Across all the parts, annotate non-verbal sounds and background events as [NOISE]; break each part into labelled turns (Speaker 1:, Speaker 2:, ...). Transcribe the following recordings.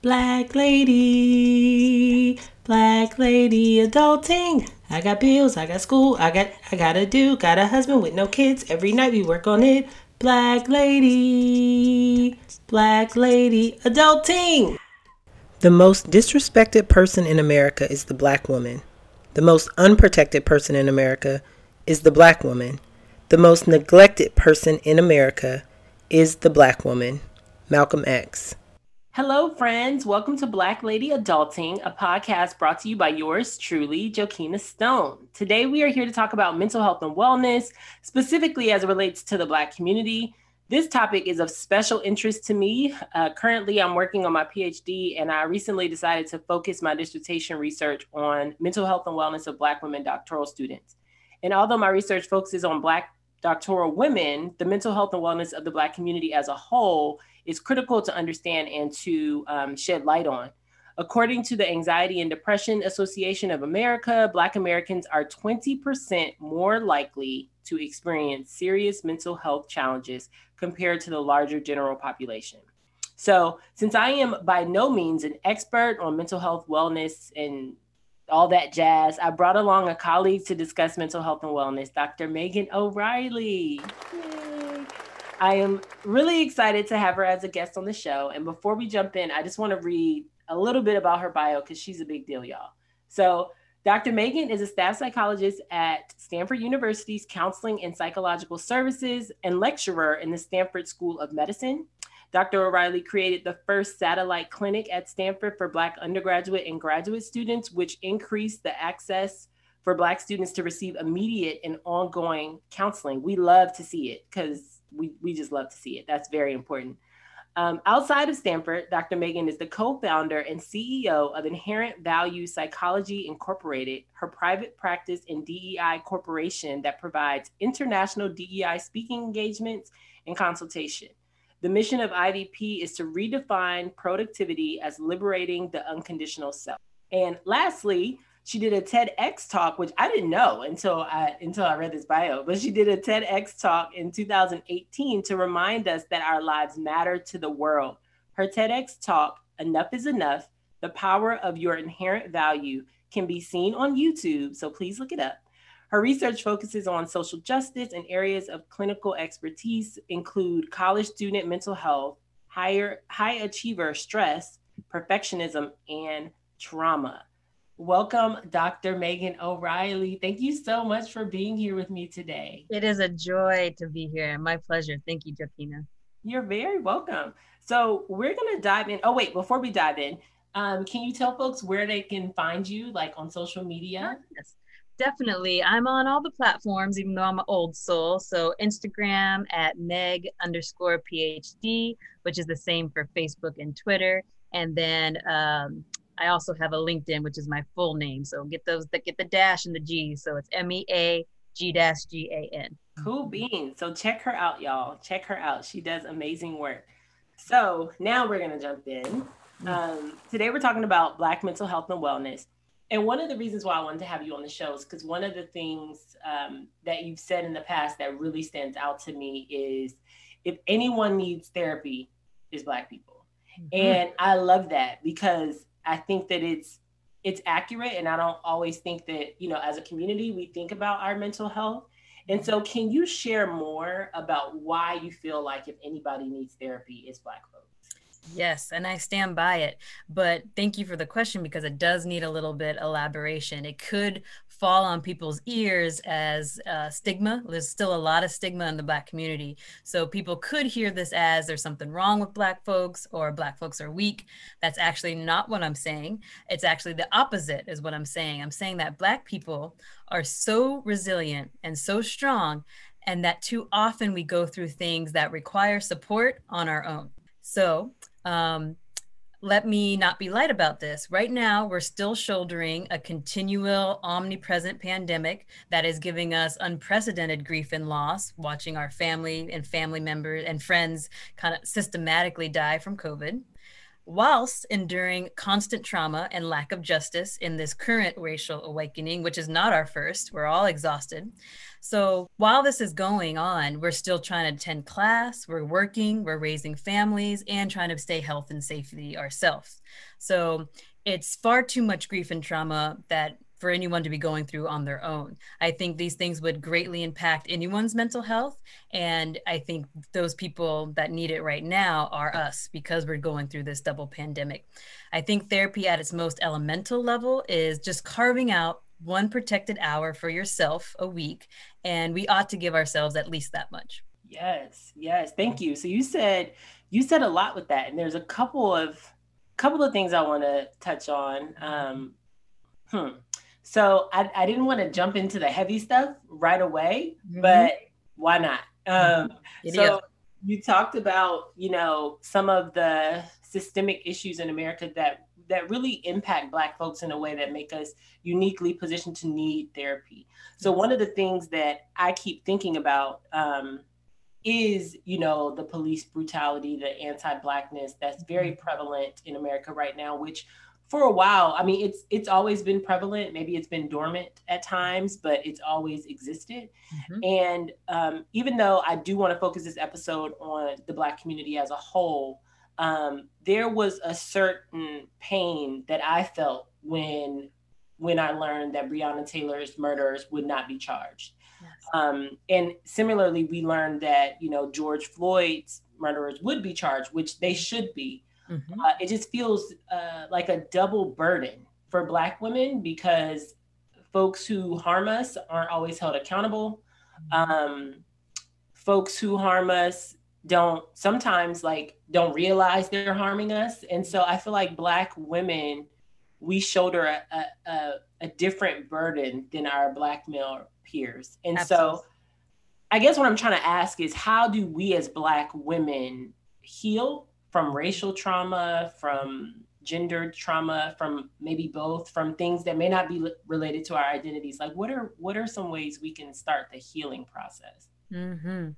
Speaker 1: Black lady, black lady adulting. I got bills, I got school, I got I gotta do, got a husband with no kids. Every night we work on it. Black lady, black lady adulting. The most disrespected person in America is the black woman. The most unprotected person in America is the black woman. The most neglected person in America is the black woman. Malcolm X.
Speaker 2: Hello, friends. Welcome to Black Lady Adulting, a podcast brought to you by yours truly, Jokina Stone. Today, we are here to talk about mental health and wellness, specifically as it relates to the Black community. This topic is of special interest to me. Uh, currently, I'm working on my PhD, and I recently decided to focus my dissertation research on mental health and wellness of Black women doctoral students. And although my research focuses on Black doctoral women, the mental health and wellness of the Black community as a whole is critical to understand and to um, shed light on. According to the Anxiety and Depression Association of America, Black Americans are 20% more likely to experience serious mental health challenges compared to the larger general population. So, since I am by no means an expert on mental health, wellness, and all that jazz, I brought along a colleague to discuss mental health and wellness, Dr. Meag-gan O'Reilly. Yay. I am really excited to have her as a guest on the show. And before we jump in, I just want to read a little bit about her bio because she's a big deal, y'all. So, Dr. Meag-gan is a staff psychologist at Stanford University's Counseling and Psychological Services and lecturer in the Stanford School of Medicine. Dr. O'Reilly created the first satellite clinic at Stanford for Black undergraduate and graduate students, which increased the access for Black students to receive immediate and ongoing counseling. We love to see it because we, we just love to see it. That's very important. Um, outside of Stanford, Dr. Meag-gan is the co founder and CEO of Inherent Value Psychology Incorporated, her private practice and DEI corporation that provides international DEI speaking engagements and consultation. The mission of IVP is to redefine productivity as liberating the unconditional self. And lastly, she did a TEDx talk, which I didn't know until I until I read this bio. But she did a TEDx talk in 2018 to remind us that our lives matter to the world. Her TEDx talk, "Enough is Enough: The Power of Your Inherent Value," can be seen on YouTube. So please look it up. Her research focuses on social justice and areas of clinical expertise include college student mental health, higher high achiever stress, perfectionism, and trauma. Welcome, Dr. Meag-gan O'Reilly. Thank you so much for being here with me today.
Speaker 3: It is a joy to be here. My pleasure. Thank you, Jokina.
Speaker 2: You're very welcome. So we're gonna dive in. Oh wait, before we dive in, um, can you tell folks where they can find you, like on social media?
Speaker 3: Yes, definitely. I'm on all the platforms, even though I'm an old soul. So Instagram at Meg underscore PhD, which is the same for Facebook and Twitter. And then um, I also have a LinkedIn, which is my full name. So get those that get the dash and the G. So it's M E A G dash G A N.
Speaker 2: Cool beans. So check her out, y'all. Check her out. She does amazing work. So now we're gonna jump in. Mm. Um, today we're talking about Black mental health and wellness. And one of the reasons why I wanted to have you on the show is because one of the things um, that you've said in the past that really stands out to me is if anyone needs therapy, is Black people. Mm-hmm. And I love that because I think that it's it's accurate and I don't always think that, you know, as a community we think about our mental health. And so can you share more about why you feel like if anybody needs therapy, it's black folks?
Speaker 3: Yes, and I stand by it. But thank you for the question because it does need a little bit elaboration. It could fall on people's ears as uh, stigma. There's still a lot of stigma in the Black community. So people could hear this as there's something wrong with Black folks or Black folks are weak. That's actually not what I'm saying. It's actually the opposite, is what I'm saying. I'm saying that Black people are so resilient and so strong, and that too often we go through things that require support on our own. So, um, let me not be light about this. Right now, we're still shouldering a continual, omnipresent pandemic that is giving us unprecedented grief and loss, watching our family and family members and friends kind of systematically die from COVID. whilst enduring constant trauma and lack of justice in this current racial awakening, which is not our first. We're all exhausted. So while this is going on, we're still trying to attend class, we're working, we're raising families, and trying to stay health and safety ourselves. So it's far too much grief and trauma that for anyone to be going through on their own. I think these things would greatly impact anyone's mental health. And I think those people that need it right now are us because we're going through this double pandemic. I think therapy at its most elemental level is just carving out one protected hour for yourself a week. And we ought to give ourselves at least that much.
Speaker 2: Yes, yes. Thank you. So you said you said a lot with that. And there's a couple of couple of things I want to touch on. Um, hmm. So I, I didn't want to jump into the heavy stuff right away, mm-hmm. but why not? Um, so you talked about, you know, some of the systemic issues in America that that really impact Black folks in a way that make us uniquely positioned to need therapy. So one of the things that I keep thinking about um, is, you know, the police brutality, the anti-blackness that's very mm-hmm. prevalent in America right now, which for a while i mean it's it's always been prevalent maybe it's been dormant at times but it's always existed mm-hmm. and um, even though i do want to focus this episode on the black community as a whole um, there was a certain pain that i felt when when i learned that breonna taylor's murderers would not be charged yes. um, and similarly we learned that you know george floyd's murderers would be charged which they should be Mm-hmm. Uh, it just feels uh, like a double burden for Black women because folks who harm us aren't always held accountable. Mm-hmm. Um, folks who harm us don't sometimes like don't realize they're harming us, and so I feel like Black women we shoulder a, a, a different burden than our Black male peers, and Absolutely. so. I guess what I'm trying to ask is how do we as Black women heal from racial trauma, from gender trauma, from maybe both, from things that may not be related to our identities. Like, what are what are some ways we can start the healing process?
Speaker 3: Mm-hmm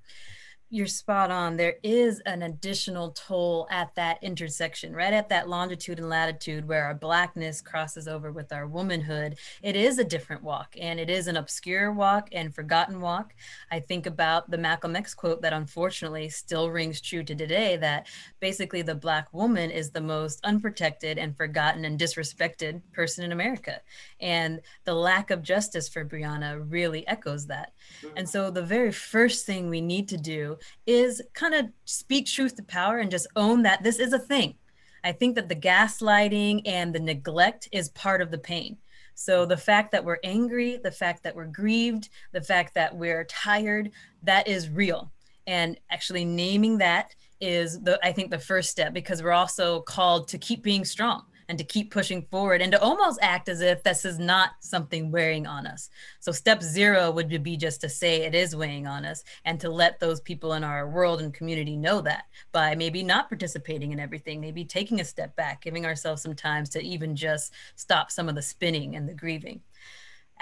Speaker 3: you're spot on. There is an additional toll at that intersection, right at that longitude and latitude where our blackness crosses over with our womanhood. It is a different walk, and it is an obscure walk and forgotten walk. I think about the Malcolm X quote that unfortunately still rings true to today that basically the black woman is the most unprotected and forgotten and disrespected person in America. And the lack of justice for Breonna really echoes that. And so the very first thing we need to do is kind of speak truth to power and just own that this is a thing. I think that the gaslighting and the neglect is part of the pain. So the fact that we're angry, the fact that we're grieved, the fact that we're tired, that is real. And actually naming that is the I think the first step because we're also called to keep being strong and to keep pushing forward and to almost act as if this is not something weighing on us. So, step zero would be just to say it is weighing on us and to let those people in our world and community know that by maybe not participating in everything, maybe taking a step back, giving ourselves some time to even just stop some of the spinning and the grieving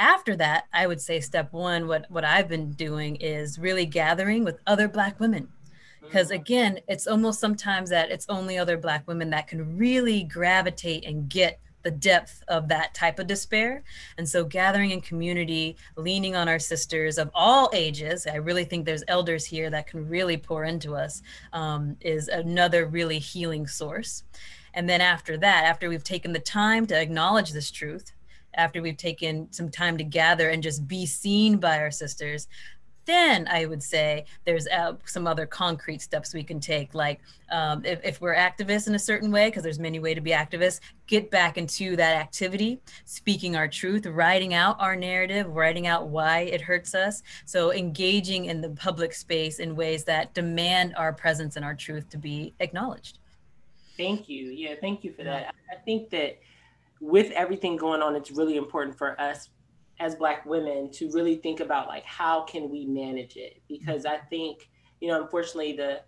Speaker 3: after that i would say step one what what i've been doing is really gathering with other black women because again it's almost sometimes that it's only other black women that can really gravitate and get the depth of that type of despair. And so gathering in community leaning on our sisters of all ages i really think there's elders here that can really pour into us um, is another really healing source. And then after that after we've taken the time to acknowledge this truth after we've taken some time to gather and just be seen by our sisters then I would say there's uh, some other concrete steps we can take, like um, if, if we're activists in a certain way, because there's many ways to be activists, get back into that activity, speaking our truth, writing out our narrative, writing out why it hurts us. So engaging in the public space in ways that demand our presence and our truth to be acknowledged.
Speaker 2: Thank you. Yeah, thank you for that. I think that with everything going on, it's really important for us as black women to really think about like how can we manage it? Because i think you know unfortunately the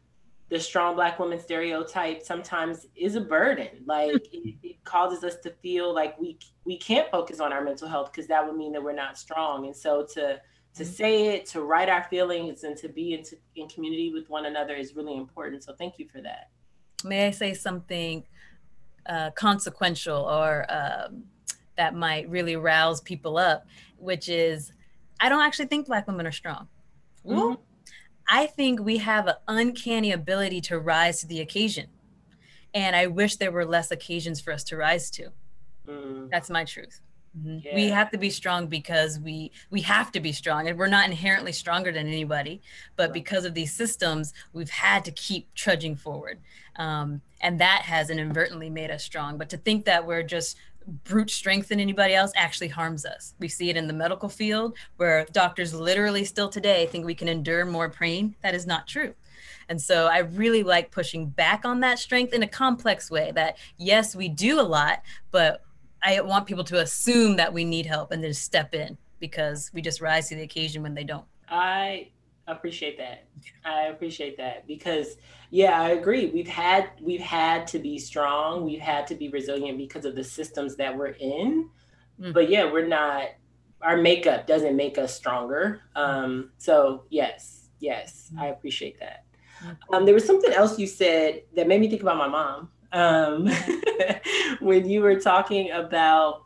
Speaker 2: the strong black woman stereotype sometimes is a burden. Like [LAUGHS] it, it, causes us to feel like we we can't focus on our mental health because that would mean that we're not strong. And so to to mm-hmm. say it to write our feelings and to be in, in community with one another is really important. So thank you for that.
Speaker 3: May i say something uh, consequential or um, that might really rouse people up, which is I don't actually think Black women are strong. Mm-hmm. I think we have an uncanny ability to rise to the occasion. And I wish there were less occasions for us to rise to. Mm. That's my truth. Mm-hmm. Yeah. We have to be strong because we we have to be strong, and we're not inherently stronger than anybody. But right. because of these systems, we've had to keep trudging forward, um, and that has inadvertently made us strong. But to think that we're just brute strength than anybody else actually harms us. We see it in the medical field where doctors literally still today think we can endure more pain. That is not true. And so I really like pushing back on that strength in a complex way that yes, we do a lot, but I want people to assume that we need help and then step in because we just rise to the occasion when they don't.
Speaker 2: I appreciate that. I appreciate that because yeah, I agree. We've had we've had to be strong. We've had to be resilient because of the systems that we're in. Mm-hmm. But yeah, we're not our makeup doesn't make us stronger. Um, so yes, yes, I appreciate that. Um, there was something else you said that made me think about my mom um, [LAUGHS] when you were talking about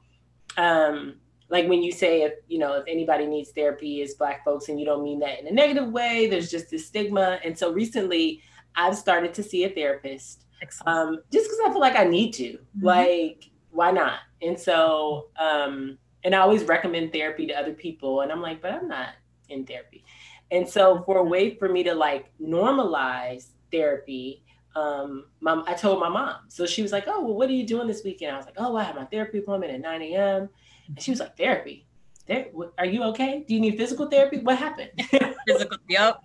Speaker 2: um, like when you say if you know if anybody needs therapy is black folks and you don't mean that in a negative way there's just this stigma and so recently i've started to see a therapist um, just because i feel like i need to mm-hmm. like why not and so um, and i always recommend therapy to other people and i'm like but i'm not in therapy and so for a way for me to like normalize therapy um, my, I told my mom. So she was like, "Oh, well, what are you doing this weekend?" I was like, "Oh, I have my therapy appointment at 9 a.m." And she was like, "Therapy? There, are you okay? Do you need physical therapy? What happened?" [LAUGHS]
Speaker 3: physical, yep.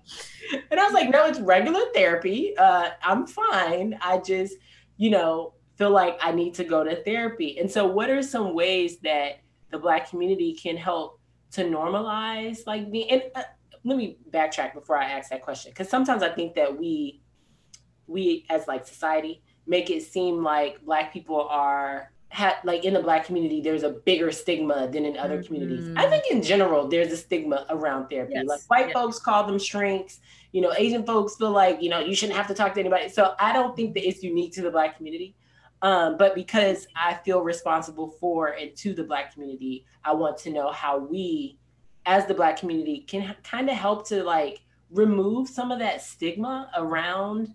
Speaker 2: And I was like, "No, it's regular therapy. Uh, I'm fine. I just, you know, feel like I need to go to therapy." And so, what are some ways that the Black community can help to normalize like me? And uh, let me backtrack before I ask that question, because sometimes I think that we we as like society make it seem like black people are ha- like in the black community there's a bigger stigma than in other mm-hmm. communities i think in general there's a stigma around therapy yes. like white yes. folks call them shrinks you know asian folks feel like you know you shouldn't have to talk to anybody so i don't think that it's unique to the black community um, but because i feel responsible for and to the black community i want to know how we as the black community can kind of help to like remove some of that stigma around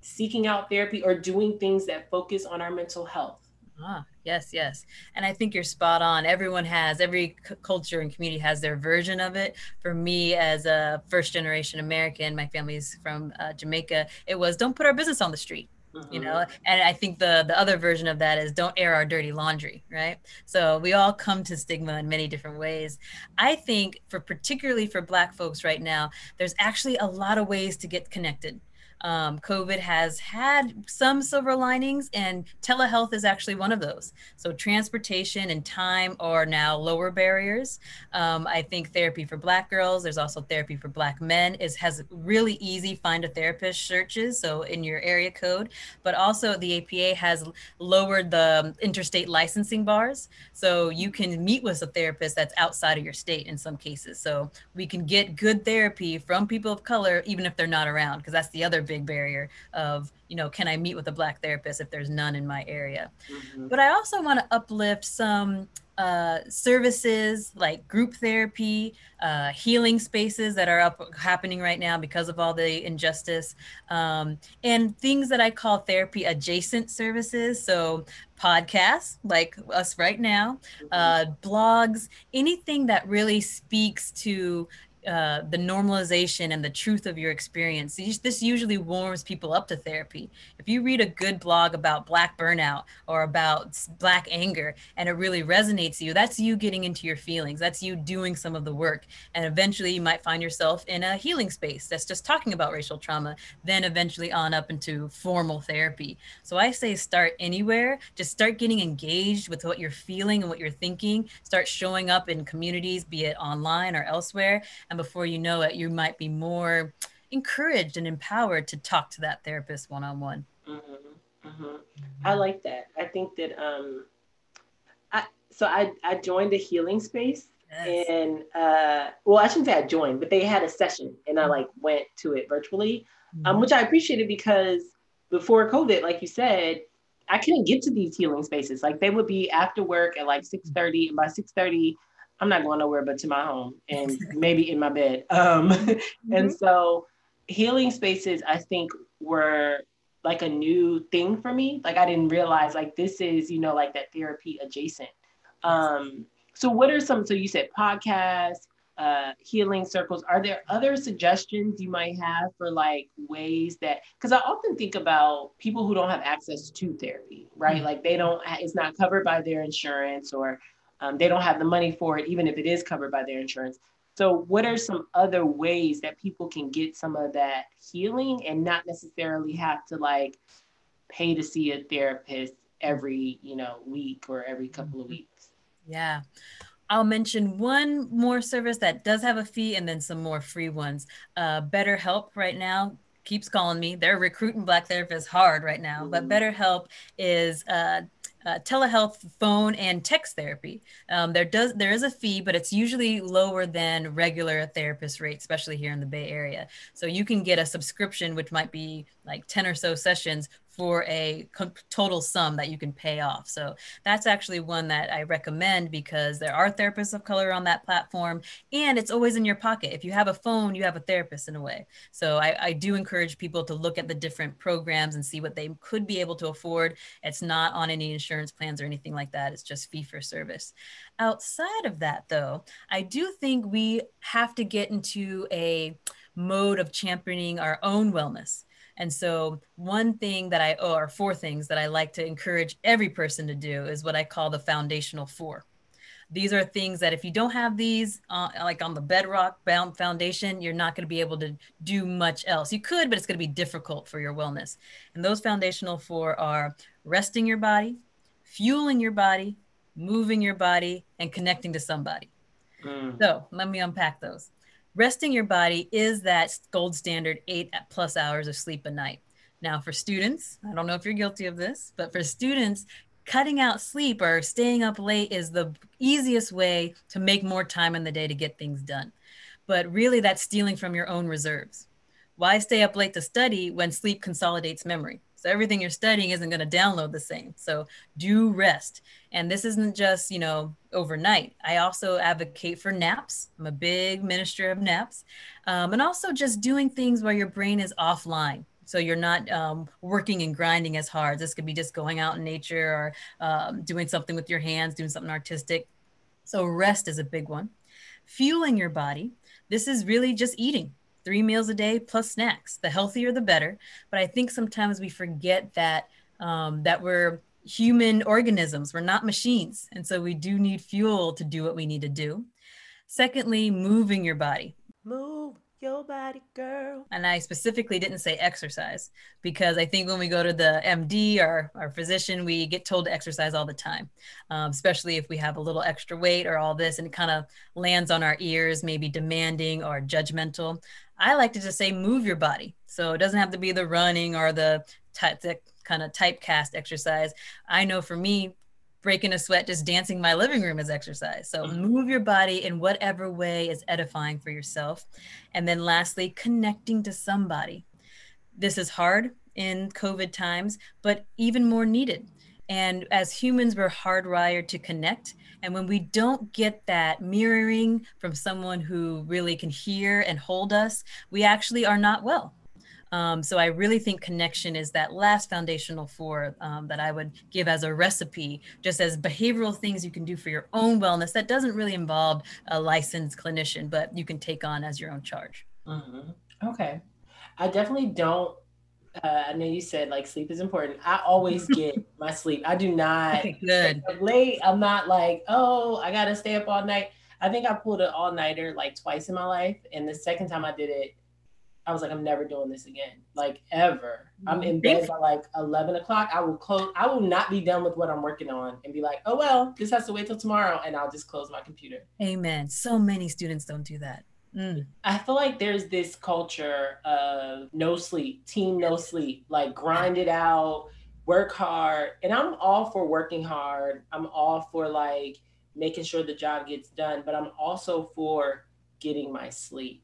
Speaker 2: seeking out therapy or doing things that focus on our mental health.
Speaker 3: Ah, yes, yes. And I think you're spot on. Everyone has, every c- culture and community has their version of it. For me, as a first generation American, my family's from uh, Jamaica, it was don't put our business on the street. Mm-hmm. You know, and I think the the other version of that is don't air our dirty laundry, right? So we all come to stigma in many different ways. I think for particularly for Black folks right now, there's actually a lot of ways to get connected um, COVID has had some silver linings, and telehealth is actually one of those. So, transportation and time are now lower barriers. Um, I think therapy for Black girls, there's also therapy for Black men, is has really easy find a therapist searches. So, in your area code, but also the APA has lowered the interstate licensing bars. So, you can meet with a therapist that's outside of your state in some cases. So, we can get good therapy from people of color, even if they're not around, because that's the other big barrier of you know can i meet with a black therapist if there's none in my area mm-hmm. but i also want to uplift some uh, services like group therapy, uh, healing spaces that are up happening right now because of all the injustice, um, and things that I call therapy adjacent services. So podcasts like us right now, mm-hmm. uh, blogs, anything that really speaks to uh, the normalization and the truth of your experience. This usually warms people up to therapy. If you read a good blog about Black burnout or about Black anger and it really resonates you, that's you getting into your feelings. That's you doing some of the work. And eventually you might find yourself in a healing space that's just talking about racial trauma, then eventually on up into formal therapy. So I say start anywhere, just start getting engaged with what you're feeling and what you're thinking, start showing up in communities, be it online or elsewhere and before you know it you might be more encouraged and empowered to talk to that therapist one-on-one
Speaker 2: mm-hmm. i like that i think that um i so i i joined a healing space Yes. and uh well i shouldn't say i joined but they had a session and i like went to it virtually um, mm-hmm. um which i appreciated because before covid like you said I couldn't get to these healing spaces. Like they would be after work at like 6 30. And by 6 30, I'm not going nowhere but to my home and maybe in my bed. Um, [LAUGHS] mm-hmm. And so healing spaces, I think, were like a new thing for me. Like I didn't realize like this is, you know, like that therapy adjacent. Um, so what are some, so you said podcasts, uh, healing circles. Are there other suggestions you might have for like ways that, because I often think about people who don't have access to therapy, right? Mm-hmm. Like they don't, it's not covered by their insurance or um, they don't have the money for it, even if it is covered by their insurance. So, what are some other ways that people can get some of that healing and not necessarily have to like pay to see a therapist every, you know, week or every couple of mm-hmm. weeks?
Speaker 3: Yeah. I'll mention one more service that does have a fee and then some more free ones. Uh, BetterHelp right now keeps calling me. They're recruiting Black therapists hard right now, but mm-hmm. BetterHelp is uh, uh, telehealth, phone, and text therapy. Um, there does there is a fee, but it's usually lower than regular therapist rate, especially here in the Bay Area. So you can get a subscription, which might be like ten or so sessions for a total sum that you can pay off. So that's actually one that I recommend because there are therapists of color on that platform and it's always in your pocket. If you have a phone, you have a therapist in a way. So I, I do encourage people to look at the different programs and see what they could be able to afford. It's not on any insurance plans or anything like that. It's just fee for service. Outside of that, though, I do think we have to get into a mode of championing our own wellness. And so, one thing that I, or four things that I like to encourage every person to do is what I call the foundational four. These are things that if you don't have these, uh, like on the bedrock bound foundation, you're not going to be able to do much else. You could, but it's going to be difficult for your wellness. And those foundational four are resting your body, fueling your body, moving your body, and connecting to somebody. Mm. So let me unpack those resting your body is that gold standard eight plus hours of sleep a night. Now, for students, I don't know if you're guilty of this, but for students, cutting out sleep or staying up late is the easiest way to make more time in the day to get things done. But really, that's stealing from your own reserves. Why stay up late to study when sleep consolidates memory? So everything you're studying isn't going to download the same. So do rest. And this isn't just, you know, overnight. I also advocate for naps. I'm a big minister of naps. Um, and also just doing things where your brain is offline. So you're not um, working and grinding as hard. This could be just going out in nature or um, doing something with your hands, doing something artistic. So rest is a big one. Fueling your body. This is really just eating three meals a day plus snacks. The healthier, the better. But I think sometimes we forget that um, that we're human organisms. We're not machines, and so we do need fuel to do what we need to do. Secondly, moving your body.
Speaker 1: Move your body, girl.
Speaker 3: And I specifically didn't say exercise because I think when we go to the MD or our physician, we get told to exercise all the time, um, especially if we have a little extra weight or all this and it kind of lands on our ears, maybe demanding or judgmental. I like to just say move your body. So it doesn't have to be the running or the, the kind of typecast exercise. I know for me, breaking a sweat just dancing my living room is exercise so mm-hmm. move your body in whatever way is edifying for yourself and then lastly connecting to somebody this is hard in covid times but even more needed and as humans we're hardwired to connect and when we don't get that mirroring from someone who really can hear and hold us we actually are not well um, so I really think connection is that last foundational four um, that I would give as a recipe, just as behavioral things you can do for your own wellness that doesn't really involve a licensed clinician, but you can take on as your own charge.
Speaker 2: Mm-hmm. Okay. I definitely don't. Uh, I know you said like sleep is important. I always [LAUGHS] get my sleep. I do not
Speaker 3: okay, good.
Speaker 2: late. I'm not like, oh, I gotta stay up all night. I think I pulled an all nighter like twice in my life, and the second time I did it, I was like, I'm never doing this again, like ever. I'm in bed by like 11 o'clock. I will close. I will not be done with what I'm working on and be like, oh well, this has to wait till tomorrow, and I'll just close my computer.
Speaker 3: Amen. So many students don't do that.
Speaker 2: Mm. I feel like there's this culture of no sleep, team no sleep, like grind it out, work hard. And I'm all for working hard. I'm all for like making sure the job gets done, but I'm also for getting my sleep.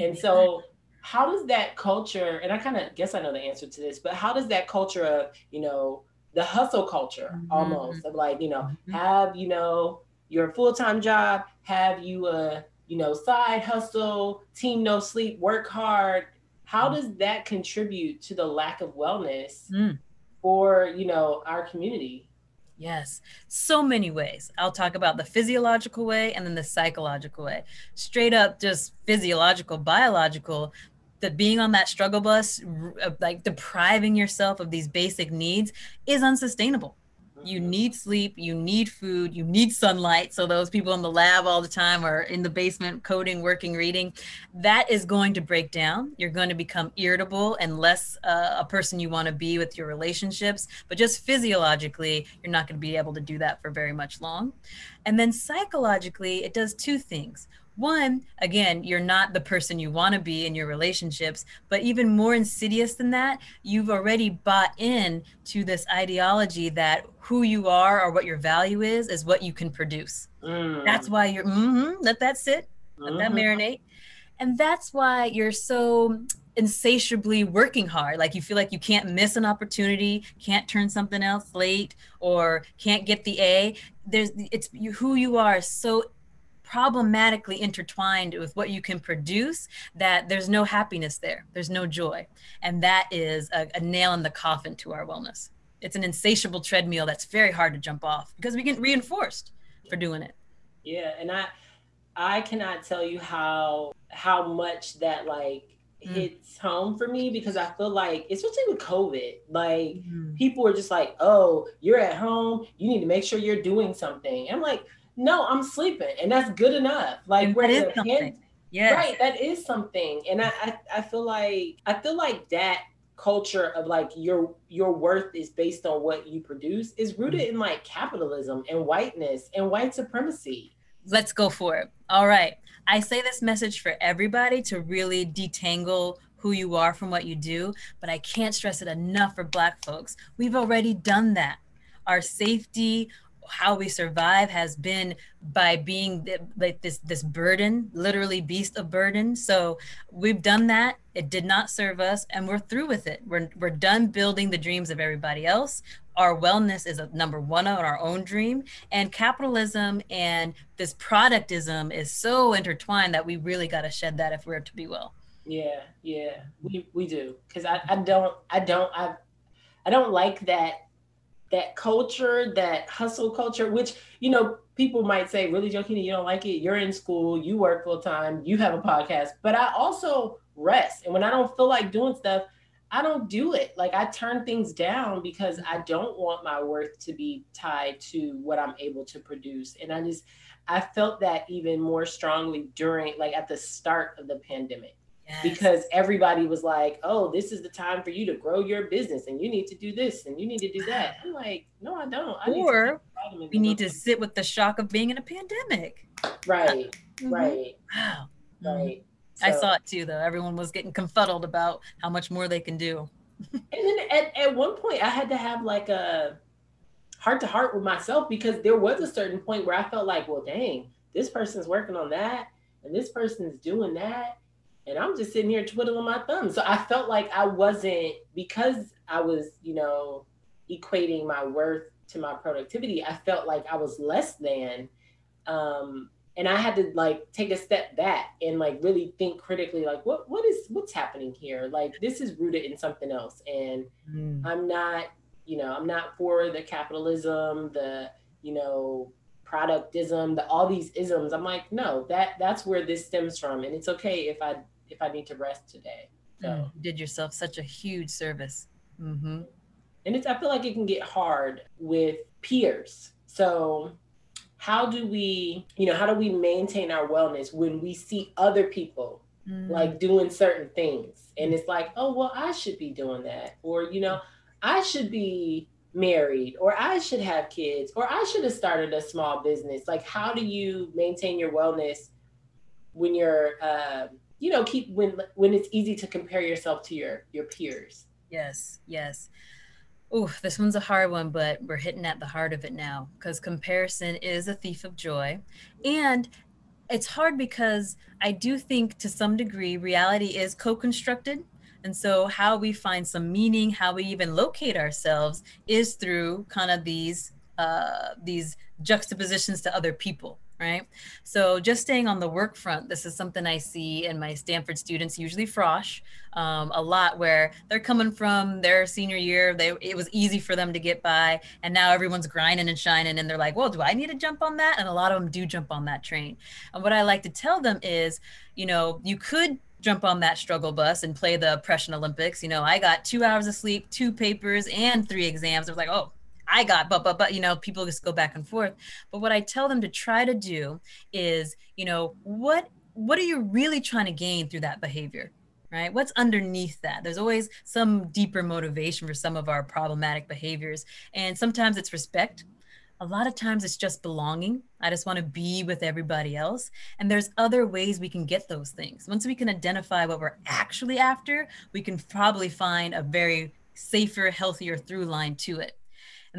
Speaker 2: And so how does that culture and i kind of guess i know the answer to this but how does that culture of you know the hustle culture
Speaker 3: Mhm.
Speaker 2: almost of like you know
Speaker 3: Mhm.
Speaker 2: have you know your full-time job have you a you know side hustle team no sleep work hard how does that contribute to the lack of wellness
Speaker 3: Mm.
Speaker 2: for you know our community
Speaker 3: Yes, so many ways. I'll talk about the physiological way and then the psychological way. Straight up, just physiological, biological, that being on that struggle bus, like depriving yourself of these basic needs, is unsustainable. You need sleep, you need food, you need sunlight. So, those people in the lab all the time or in the basement coding, working, reading, that is going to break down. You're going to become irritable and less uh, a person you want to be with your relationships. But just physiologically, you're not going to be able to do that for very much long. And then psychologically, it does two things. One, again, you're not the person you want to be in your relationships, but even more insidious than that, you've already bought in to this ideology that who you are or what your value is is what you can produce.
Speaker 2: Mm.
Speaker 3: That's why you're mm-hmm, let that sit, let that
Speaker 2: Mhm.
Speaker 3: marinate. And that's why you're so insatiably working hard. Like you feel like you can't miss an opportunity, can't turn something else late, or can't get the A. There's it's you, who you are so problematically intertwined with what you can produce that there's no happiness there. There's no joy. And that is a, a nail in the coffin to our wellness. It's an insatiable treadmill that's very hard to jump off because we get reinforced for doing it.
Speaker 2: Yeah, and I I cannot tell you how how much that like
Speaker 3: Mm.
Speaker 2: hits home for me because I feel like especially with COVID, like
Speaker 3: Mm-hmm.
Speaker 2: people are just like, "Oh, you're at home, you need to make sure you're doing something." I'm like, "No, I'm sleeping, and that's good enough." Like
Speaker 3: that is
Speaker 2: in a pan-
Speaker 3: something. Yes.
Speaker 2: Right, that is something. And I, I I feel like I feel like that culture of like your your worth is based on what you produce is rooted in like capitalism and whiteness and white supremacy.
Speaker 3: Let's go for it. All right. I say this message for everybody to really detangle who you are from what you do, but I can't stress it enough for Black folks. We've already done that. Our safety, how we survive has been by being like this this burden literally beast of burden. So we've done that. It did not serve us and we're through with it. We're, we're done building the dreams of everybody else. Our wellness is a number one on our own dream. And capitalism and this productism is so intertwined that we really got to shed that if we're to be well.
Speaker 2: Yeah, yeah, we we do. Because I I don't I don't I I don't like that that culture that hustle culture which you know people might say really joking you don't like it? You're in school you work full time you have a podcast. But I also rest. And when I don't feel like doing stuff I don't do it. Like I turn things down because I don't want my worth to be tied to what I'm able to produce. And I just I felt that even more strongly during like at the start of the pandemic
Speaker 3: Yes.
Speaker 2: because everybody was like, "Oh, this is the time for you to grow your business, and you need to do this, and you need to do that." [SIGHS] I'm like, "No, I don't. I need
Speaker 3: Or
Speaker 2: take
Speaker 3: we need to sit with the shock of being in a pandemic
Speaker 2: right, [LAUGHS]
Speaker 3: Mhm.
Speaker 2: right,
Speaker 3: wow
Speaker 2: right."
Speaker 3: I saw it too, though. Everyone was getting confuddled about how much more they can do. [LAUGHS]
Speaker 2: And then at, at one point, I had to have like a heart to heart with myself because there was a certain point where I felt like, well, dang, this person's working on that and this person's doing that. And I'm just sitting here twiddling my thumbs. So I felt like I wasn't, because I was, you know, equating my worth to my productivity, I felt like I was less than. Um, and I had to like take a step back and like really think critically, like what what is what's happening here? Like this is rooted in something else. And I'm not, you know, I'm not for the capitalism, the, you know, productism, the all these isms. I'm like, no, that that's where this stems from. And it's okay if I if I need to rest today. So
Speaker 3: Mm, you did yourself such a huge service. hmm
Speaker 2: and it's I feel like it can get hard with peers. So how do we, you know, how do we maintain our wellness when we see other people
Speaker 3: Mm.
Speaker 2: like doing certain things and it's like oh well i should be doing that or you know i should be married or i should have kids or i should have started a small business like how do you maintain your wellness when you're uh, you know keep when when it's easy to compare yourself to your your peers
Speaker 3: Yes, yes. Ooh, this one's a hard one, but we're hitting at the heart of it now because comparison is a thief of joy. And it's hard because I do think to some degree reality is co constructed. And so, how we find some meaning, how we even locate ourselves, is through kind of these uh, these juxtapositions to other people right? So just staying on the work front, this is something I see in my Stanford students, usually frosh, um, a lot where they're coming from their senior year. They it was easy for them to get by, and now everyone's grinding and shining, and they're like, "Well, do I need to jump on that?" And a lot of them do jump on that train. And what I like to tell them is, you know, you could jump on that struggle bus and play the oppression olympics you know i got two hours of sleep two papers and three exams i was like oh I got, but, but, but, you know, people just go back and forth. But what I tell them to try to do is, you know, what, what are you really trying to gain through that behavior? Right? What's underneath that? There's always some deeper motivation for some of our problematic behaviors. And sometimes it's respect. A lot of times it's just belonging. I just want to be with everybody else. And there's other ways we can get those things. Once we can identify what we're actually after, we can probably find a very safer, healthier through line to it.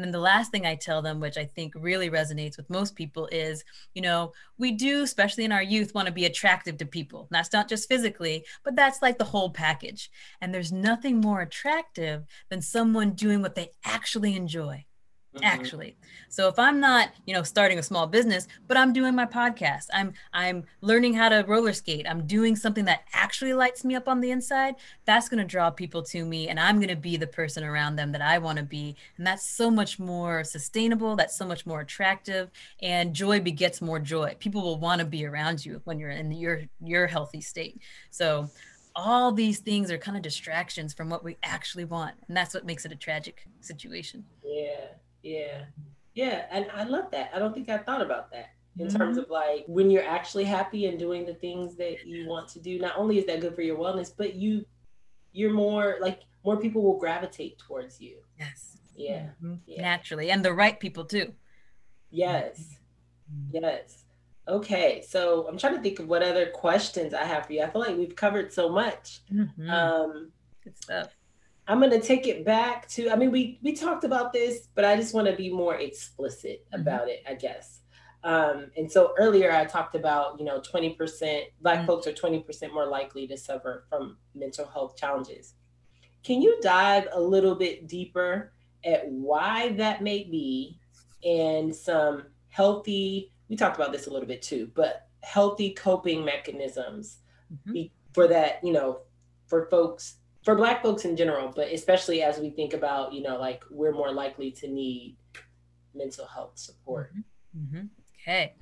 Speaker 3: And then the last thing I tell them, which I think really resonates with most people, is you know, we do, especially in our youth, want to be attractive to people. And that's not just physically, but that's like the whole package. And there's nothing more attractive than someone doing what they actually enjoy mm-hmm. actually. So if i'm not you know starting a small business but i'm doing my podcast i'm i'm learning how to roller skate i'm doing something that actually lights me up on the inside that's going to draw people to me and i'm going to be the person around them that i want to be and that's so much more sustainable that's so much more attractive and joy begets more joy. People will want to be around you when you're in your your healthy state. So all these things are kind of distractions from what we actually want and that's what makes it a tragic situation.
Speaker 2: Yeah yeah. Yeah. And I love that. I don't think I thought about that in mm-hmm. terms of like when you're actually happy and doing the things that you want to do. Not only is that good for your wellness, but you you're more like more people will gravitate towards you.
Speaker 3: Yes.
Speaker 2: Yeah.
Speaker 3: Mm-hmm. yeah. Naturally. And the right people too.
Speaker 2: Yes. Mm-hmm. Yes. Okay, so I'm trying to think of what other questions I have for you. I feel like we've covered so much. Mm-hmm. Um,
Speaker 3: Good stuff.
Speaker 2: I'm going to take it back to, I mean, we, we talked about this, but I just want to be more explicit mm-hmm. about it, I guess. Um, and so earlier I talked about, you know, 20% Black mm-hmm. folks are 20% more likely to suffer from mental health challenges. Can you dive a little bit deeper at why that may be and some healthy, we talked about this a little bit too, but healthy coping mechanisms mm-hmm. for that, you know, for folks for black folks in general but especially as we think about you know like we're more likely to need mental health support
Speaker 3: mm-hmm. mm-hmm. okay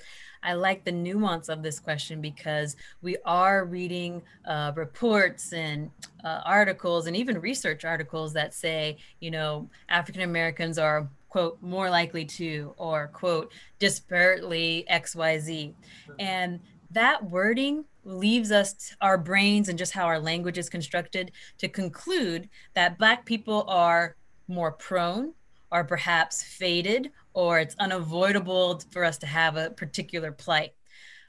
Speaker 3: I like the nuance of this question because we are reading uh, reports and uh, articles and even research articles that say, you know, African Americans are, quote, more likely to, or, quote, disparately XYZ. Mm-hmm. And that wording leaves us our brains and just how our language is constructed to conclude that black people are more prone or perhaps faded or it's unavoidable for us to have a particular plight.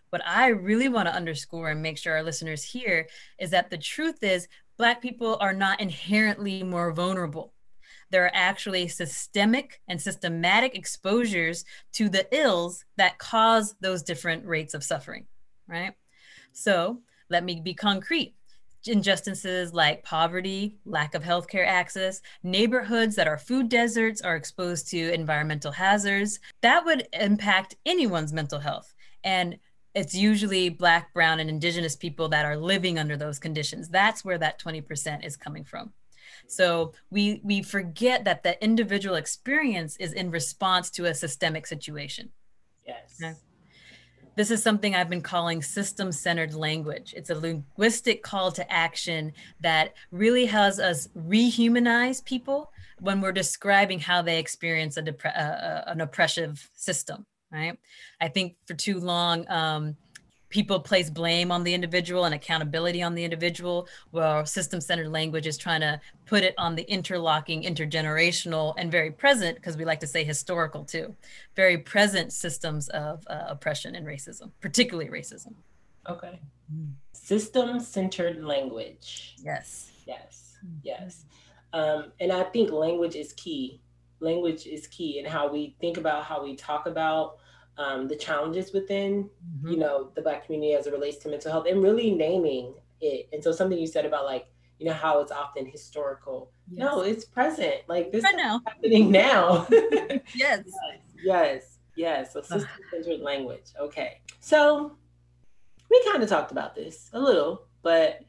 Speaker 3: What i really want to underscore and make sure our listeners hear is that the truth is black people are not inherently more vulnerable. There are actually systemic and systematic exposures to the ills that cause those different rates of suffering right so let me be concrete. Injustices like poverty, lack of healthcare access, neighborhoods that are food deserts are exposed to environmental hazards, that would impact anyone's mental health. And it's usually Black, Brown, and Indigenous people that are living under those conditions. That's where that 20% is coming from. So we we forget that the individual experience is in response to a systemic situation.
Speaker 2: Yes. Okay?
Speaker 3: This is something I've been calling system centered language. It's a linguistic call to action that really has us rehumanize people when we're describing how they experience a uh, uh, an oppressive system, right? I think for too long, um, people place blame on the individual and accountability on the individual while system-centered language is trying to put it on the interlocking intergenerational and very present because we like to say historical too very present systems of uh, oppression and racism particularly racism.
Speaker 2: Okay. Mm. system-centered language.
Speaker 3: Yes.
Speaker 2: Yes. Yes. Um, and i think language is key. Language is key in how we think about how we talk about um, the challenges within, mm-hmm. you know, the Black community as it relates to mental health and really naming it. And so something you said about like you know how it's often historical. Yes. No, it's present. Like this
Speaker 3: right now.
Speaker 2: happening now. [LAUGHS] [LAUGHS]
Speaker 3: yes.
Speaker 2: Yes. Yes. So system centered language. Okay. So we kind of talked about this a little, but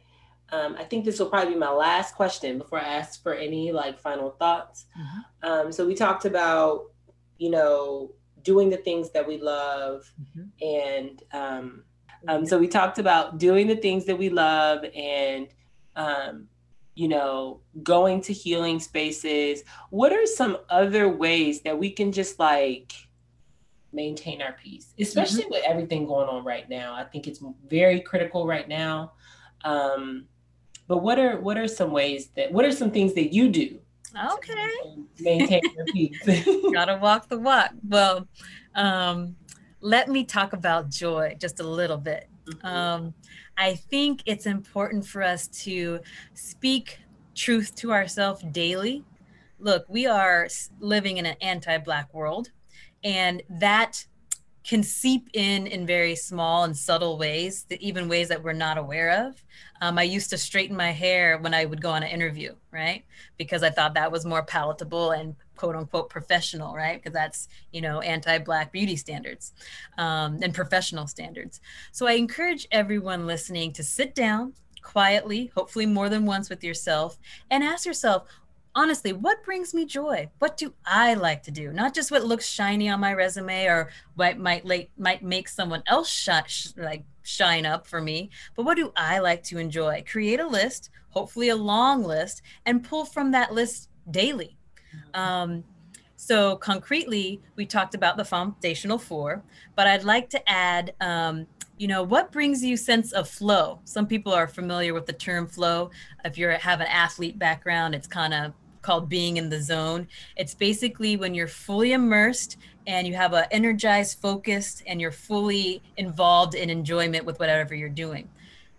Speaker 2: um, I think this will probably be my last question before I ask for any like final thoughts. Mm-hmm. Um, so we talked about, you know, doing the things that we love mm-hmm. and um, um, so we talked about doing the things that we love and um, you know going to healing spaces what are some other ways that we can just like maintain our peace especially mm-hmm. with everything going on right now i think it's very critical right now um, but what are what are some ways that what are some things that you do
Speaker 3: okay
Speaker 2: maintain your peace [LAUGHS]
Speaker 3: gotta walk the walk well um, let me talk about joy just a little bit. Mm-hmm. Um, I think it's important for us to speak truth to ourselves daily. Look, we are living in an anti Black world, and that can seep in in very small and subtle ways, that even ways that we're not aware of. Um, I used to straighten my hair when I would go on an interview, right? Because I thought that was more palatable and quote unquote professional, right? Because that's, you know, anti Black beauty standards um, and professional standards. So I encourage everyone listening to sit down quietly, hopefully more than once with yourself, and ask yourself, honestly, what brings me joy? What do I like to do? Not just what looks shiny on my resume or what might like might make someone else sh- like shine up for me, but what do I like to enjoy? Create a list, hopefully a long list, and pull from that list daily. Um, so concretely, we talked about the foundational four, but I'd like to add, um, you know, what brings you sense of flow? Some people are familiar with the term flow. If you have an athlete background, it's kind of called being in the zone. It's basically when you're fully immersed and you have an energized, focused, and you're fully involved in enjoyment with whatever you're doing.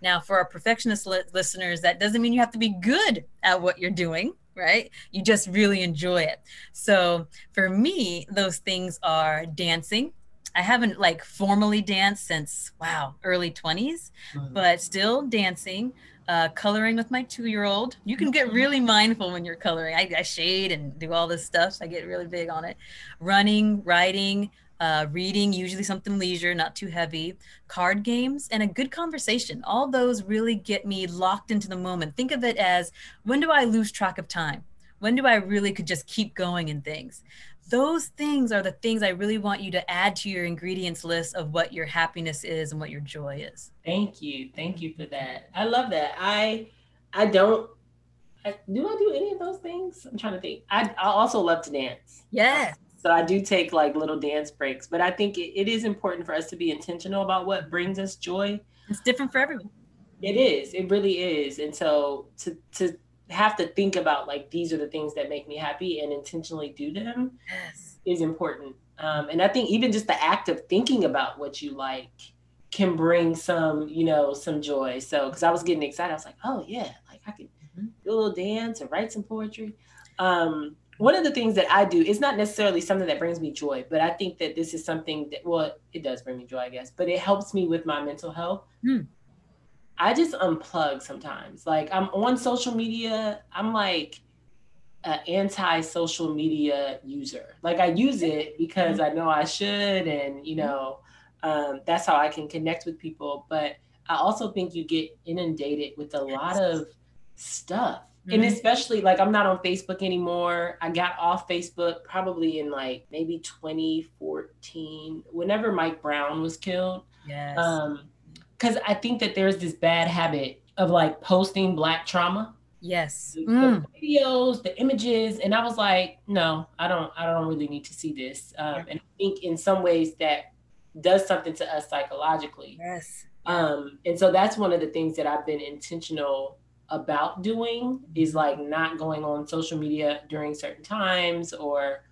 Speaker 3: Now, for our perfectionist li- listeners, that doesn't mean you have to be good at what you're doing right? You just really enjoy it. So for me, those things are dancing. I haven't like formally danced since wow, early 20s, mm-hmm. but still dancing, uh, coloring with my two year old. You can get really mindful when you're coloring. I, I shade and do all this stuff. So I get really big on it. Running, writing, uh, reading, usually something leisure, not too heavy, card games, and a good conversation. All those really get me locked into the moment. Think of it as when do I lose track of time? When do I really could just keep going in things? Those things are the things I really want you to add to your ingredients list of what your happiness is and what your joy is.
Speaker 2: Thank you. Thank you for that. I love that. I I don't I, do I do any of those things? I'm trying to think. I, I also love to dance.
Speaker 3: Yes.
Speaker 2: So I do take like little dance breaks, but I think it, it is important for us to be intentional about what brings us joy.
Speaker 3: It's different for everyone.
Speaker 2: It is. It really is. And so to to have to think about like these are the things that make me happy and intentionally do them yes. is important. Um, and I think even just the act of thinking about what you like can bring some, you know, some joy. So because I was getting excited, I was like, oh yeah, like I could mm-hmm. do a little dance or write some poetry. Um, one of the things that I do is not necessarily something that brings me joy, but I think that this is something that, well, it does bring me joy, I guess, but it helps me with my mental health. Hmm. I just unplug sometimes. Like I'm on social media, I'm like an anti social media user. Like I use it because I know I should, and you know, um, that's how I can connect with people. But I also think you get inundated with a lot of stuff Mm-hmm. And especially like I'm not on Facebook anymore. I got off Facebook probably in like maybe 2014, whenever Mike Brown was killed.
Speaker 3: Yes.
Speaker 2: Um, because I think that there's this bad habit of like posting black trauma.
Speaker 3: Yes.
Speaker 2: The, mm. the videos, the images, and I was like, no, I don't, I don't really need to see this. Um, yeah. and I think in some ways that does something to us psychologically.
Speaker 3: Yes.
Speaker 2: Um, and so that's one of the things that I've been intentional about doing is like not going on social media during certain times or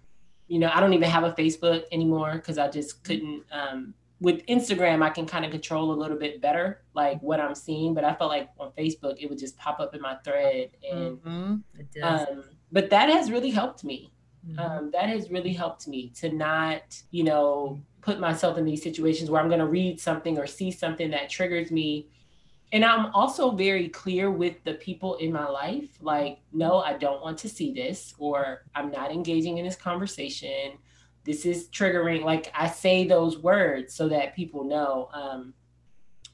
Speaker 2: you know i don't even have a facebook anymore because i just couldn't um, with instagram i can kind of control a little bit better like what i'm seeing but i felt like on facebook it would just pop up in my thread and mm-hmm. um, but that has really helped me mm-hmm. um, that has really helped me to not you know put myself in these situations where i'm going to read something or see something that triggers me and I'm also very clear with the people in my life like, no, I don't want to see this, or I'm not engaging in this conversation. This is triggering. Like, I say those words so that people know. Um,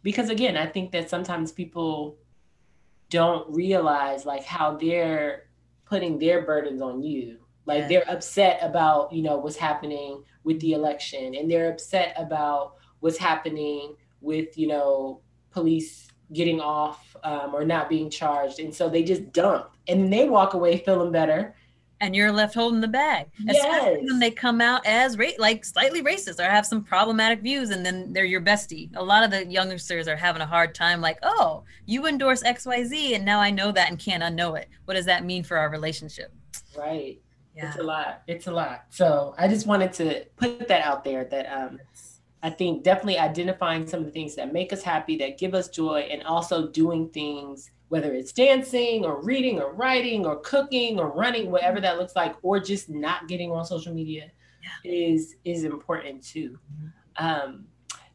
Speaker 2: because again, I think that sometimes people don't realize like how they're putting their burdens on you. Like, yeah. they're upset about, you know, what's happening with the election, and they're upset about what's happening with, you know, police getting off um, or not being charged. And so they just dump and they walk away feeling better.
Speaker 3: And you're left holding the bag. Yes. Especially when they come out as ra- like slightly racist or have some problematic views and then they're your bestie. A lot of the youngsters are having a hard time, like, oh, you endorse XYZ and now I know that and can't unknow it. What does that mean for our relationship?
Speaker 2: Right. Yeah. It's a lot. It's a lot. So I just wanted to put that out there that um, I think definitely identifying some of the things that make us happy, that give us joy, and also doing things, whether it's dancing or reading or writing or cooking or running, whatever that looks like, or just not getting on social media yeah. is is important too. Mm-hmm. Um,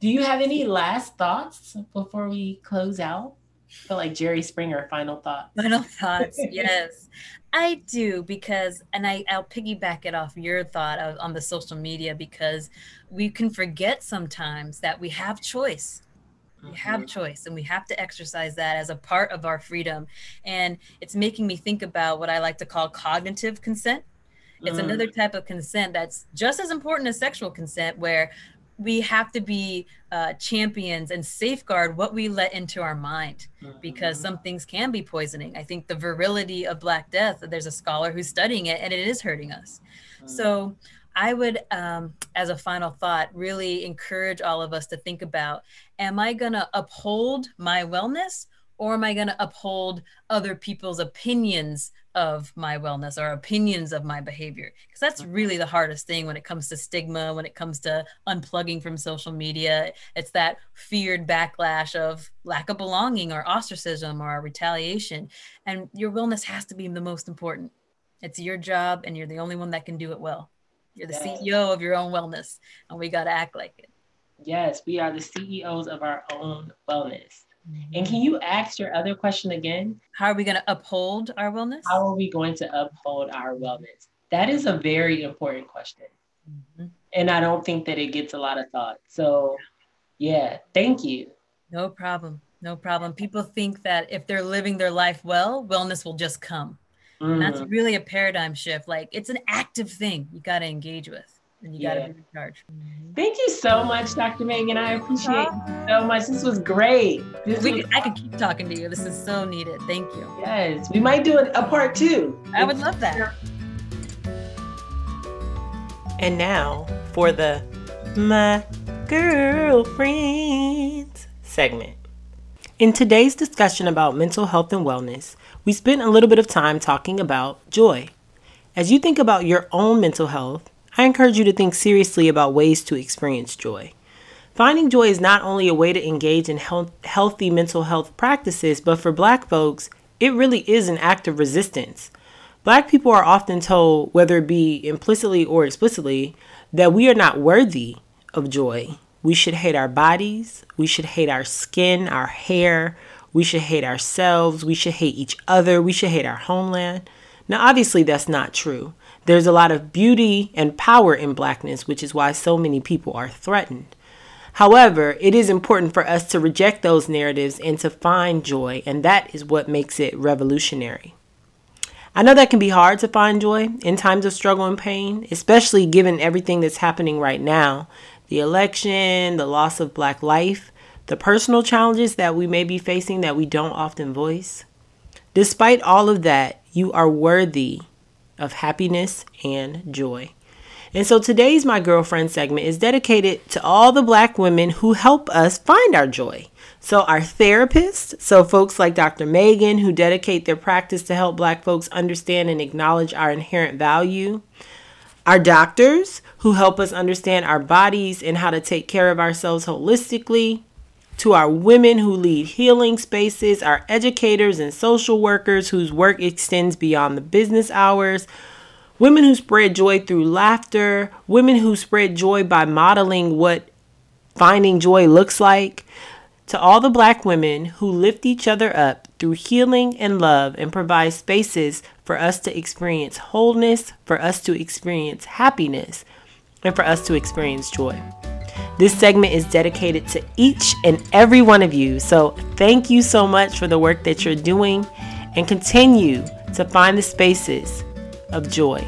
Speaker 2: do you have any last thoughts before we close out? I feel like Jerry Springer, final thoughts.
Speaker 3: Final thoughts, [LAUGHS] yes. I do because, and I, I'll piggyback it off your thought of, on the social media because we can forget sometimes that we have choice. We have mm-hmm. choice and we have to exercise that as a part of our freedom. And it's making me think about what I like to call cognitive consent. It's mm. another type of consent that's just as important as sexual consent, where we have to be uh, champions and safeguard what we let into our mind because mm-hmm. some things can be poisoning. I think the virility of Black Death, there's a scholar who's studying it and it is hurting us. So I would, um, as a final thought, really encourage all of us to think about am I going to uphold my wellness or am I going to uphold other people's opinions of my wellness or opinions of my behavior? Because that's mm-hmm. really the hardest thing when it comes to stigma, when it comes to unplugging from social media. It's that feared backlash of lack of belonging or ostracism or retaliation. And your wellness has to be the most important. It's your job, and you're the only one that can do it well. You're the. CEO of your own wellness, and we got to act like it.
Speaker 2: Yes, we are the CEOs of our own wellness. Mm-hmm. And can you ask your other question again?
Speaker 3: How are we going to uphold our wellness?
Speaker 2: How are we going to uphold our wellness? That is a very important question. Mm-hmm. And I don't think that it gets a lot of thought. So, yeah, thank you.
Speaker 3: No problem. No problem. People think that if they're living their life well, wellness will just come. Mm-hmm. That's really a paradigm shift. Like it's an active thing you got to engage with and you got to be in charge. Mm-hmm.
Speaker 2: Thank you so much, Dr. Meag-gan. I appreciate you so much. This was great. This
Speaker 3: we, was- I could keep talking to you. This is so needed. Thank you.
Speaker 2: Yes, we might do a, a part two.
Speaker 3: I would love that.
Speaker 1: And now for the My girlfriend segment. In today's discussion about mental health and wellness, we spent a little bit of time talking about joy. As you think about your own mental health, I encourage you to think seriously about ways to experience joy. Finding joy is not only a way to engage in health, healthy mental health practices, but for black folks, it really is an act of resistance. Black people are often told, whether it be implicitly or explicitly, that we are not worthy of joy. We should hate our bodies, we should hate our skin, our hair, we should hate ourselves, we should hate each other, we should hate our homeland. Now, obviously, that's not true. There's a lot of beauty and power in blackness, which is why so many people are threatened. However, it is important for us to reject those narratives and to find joy, and that is what makes it revolutionary. I know that can be hard to find joy in times of struggle and pain, especially given everything that's happening right now the election, the loss of black life, the personal challenges that we may be facing that we don't often voice. Despite all of that, you are worthy of happiness and joy. And so today's My Girlfriend segment is dedicated to all the black women who help us find our joy. So, our therapists, so folks like Dr. Meag-gan, who dedicate their practice to help black folks understand and acknowledge our inherent value. Our doctors, who help us understand our bodies and how to take care of ourselves holistically to our women who lead healing spaces, our educators and social workers whose work extends beyond the business hours, women who spread joy through laughter, women who spread joy by modeling what finding joy looks like,
Speaker 2: to all the black women who lift each other up through healing and love and provide spaces for us to experience wholeness, for us to experience happiness, and for us to experience joy. This segment is dedicated to each and every one of you. So, thank you so much for the work that you're doing and continue to find the spaces of joy.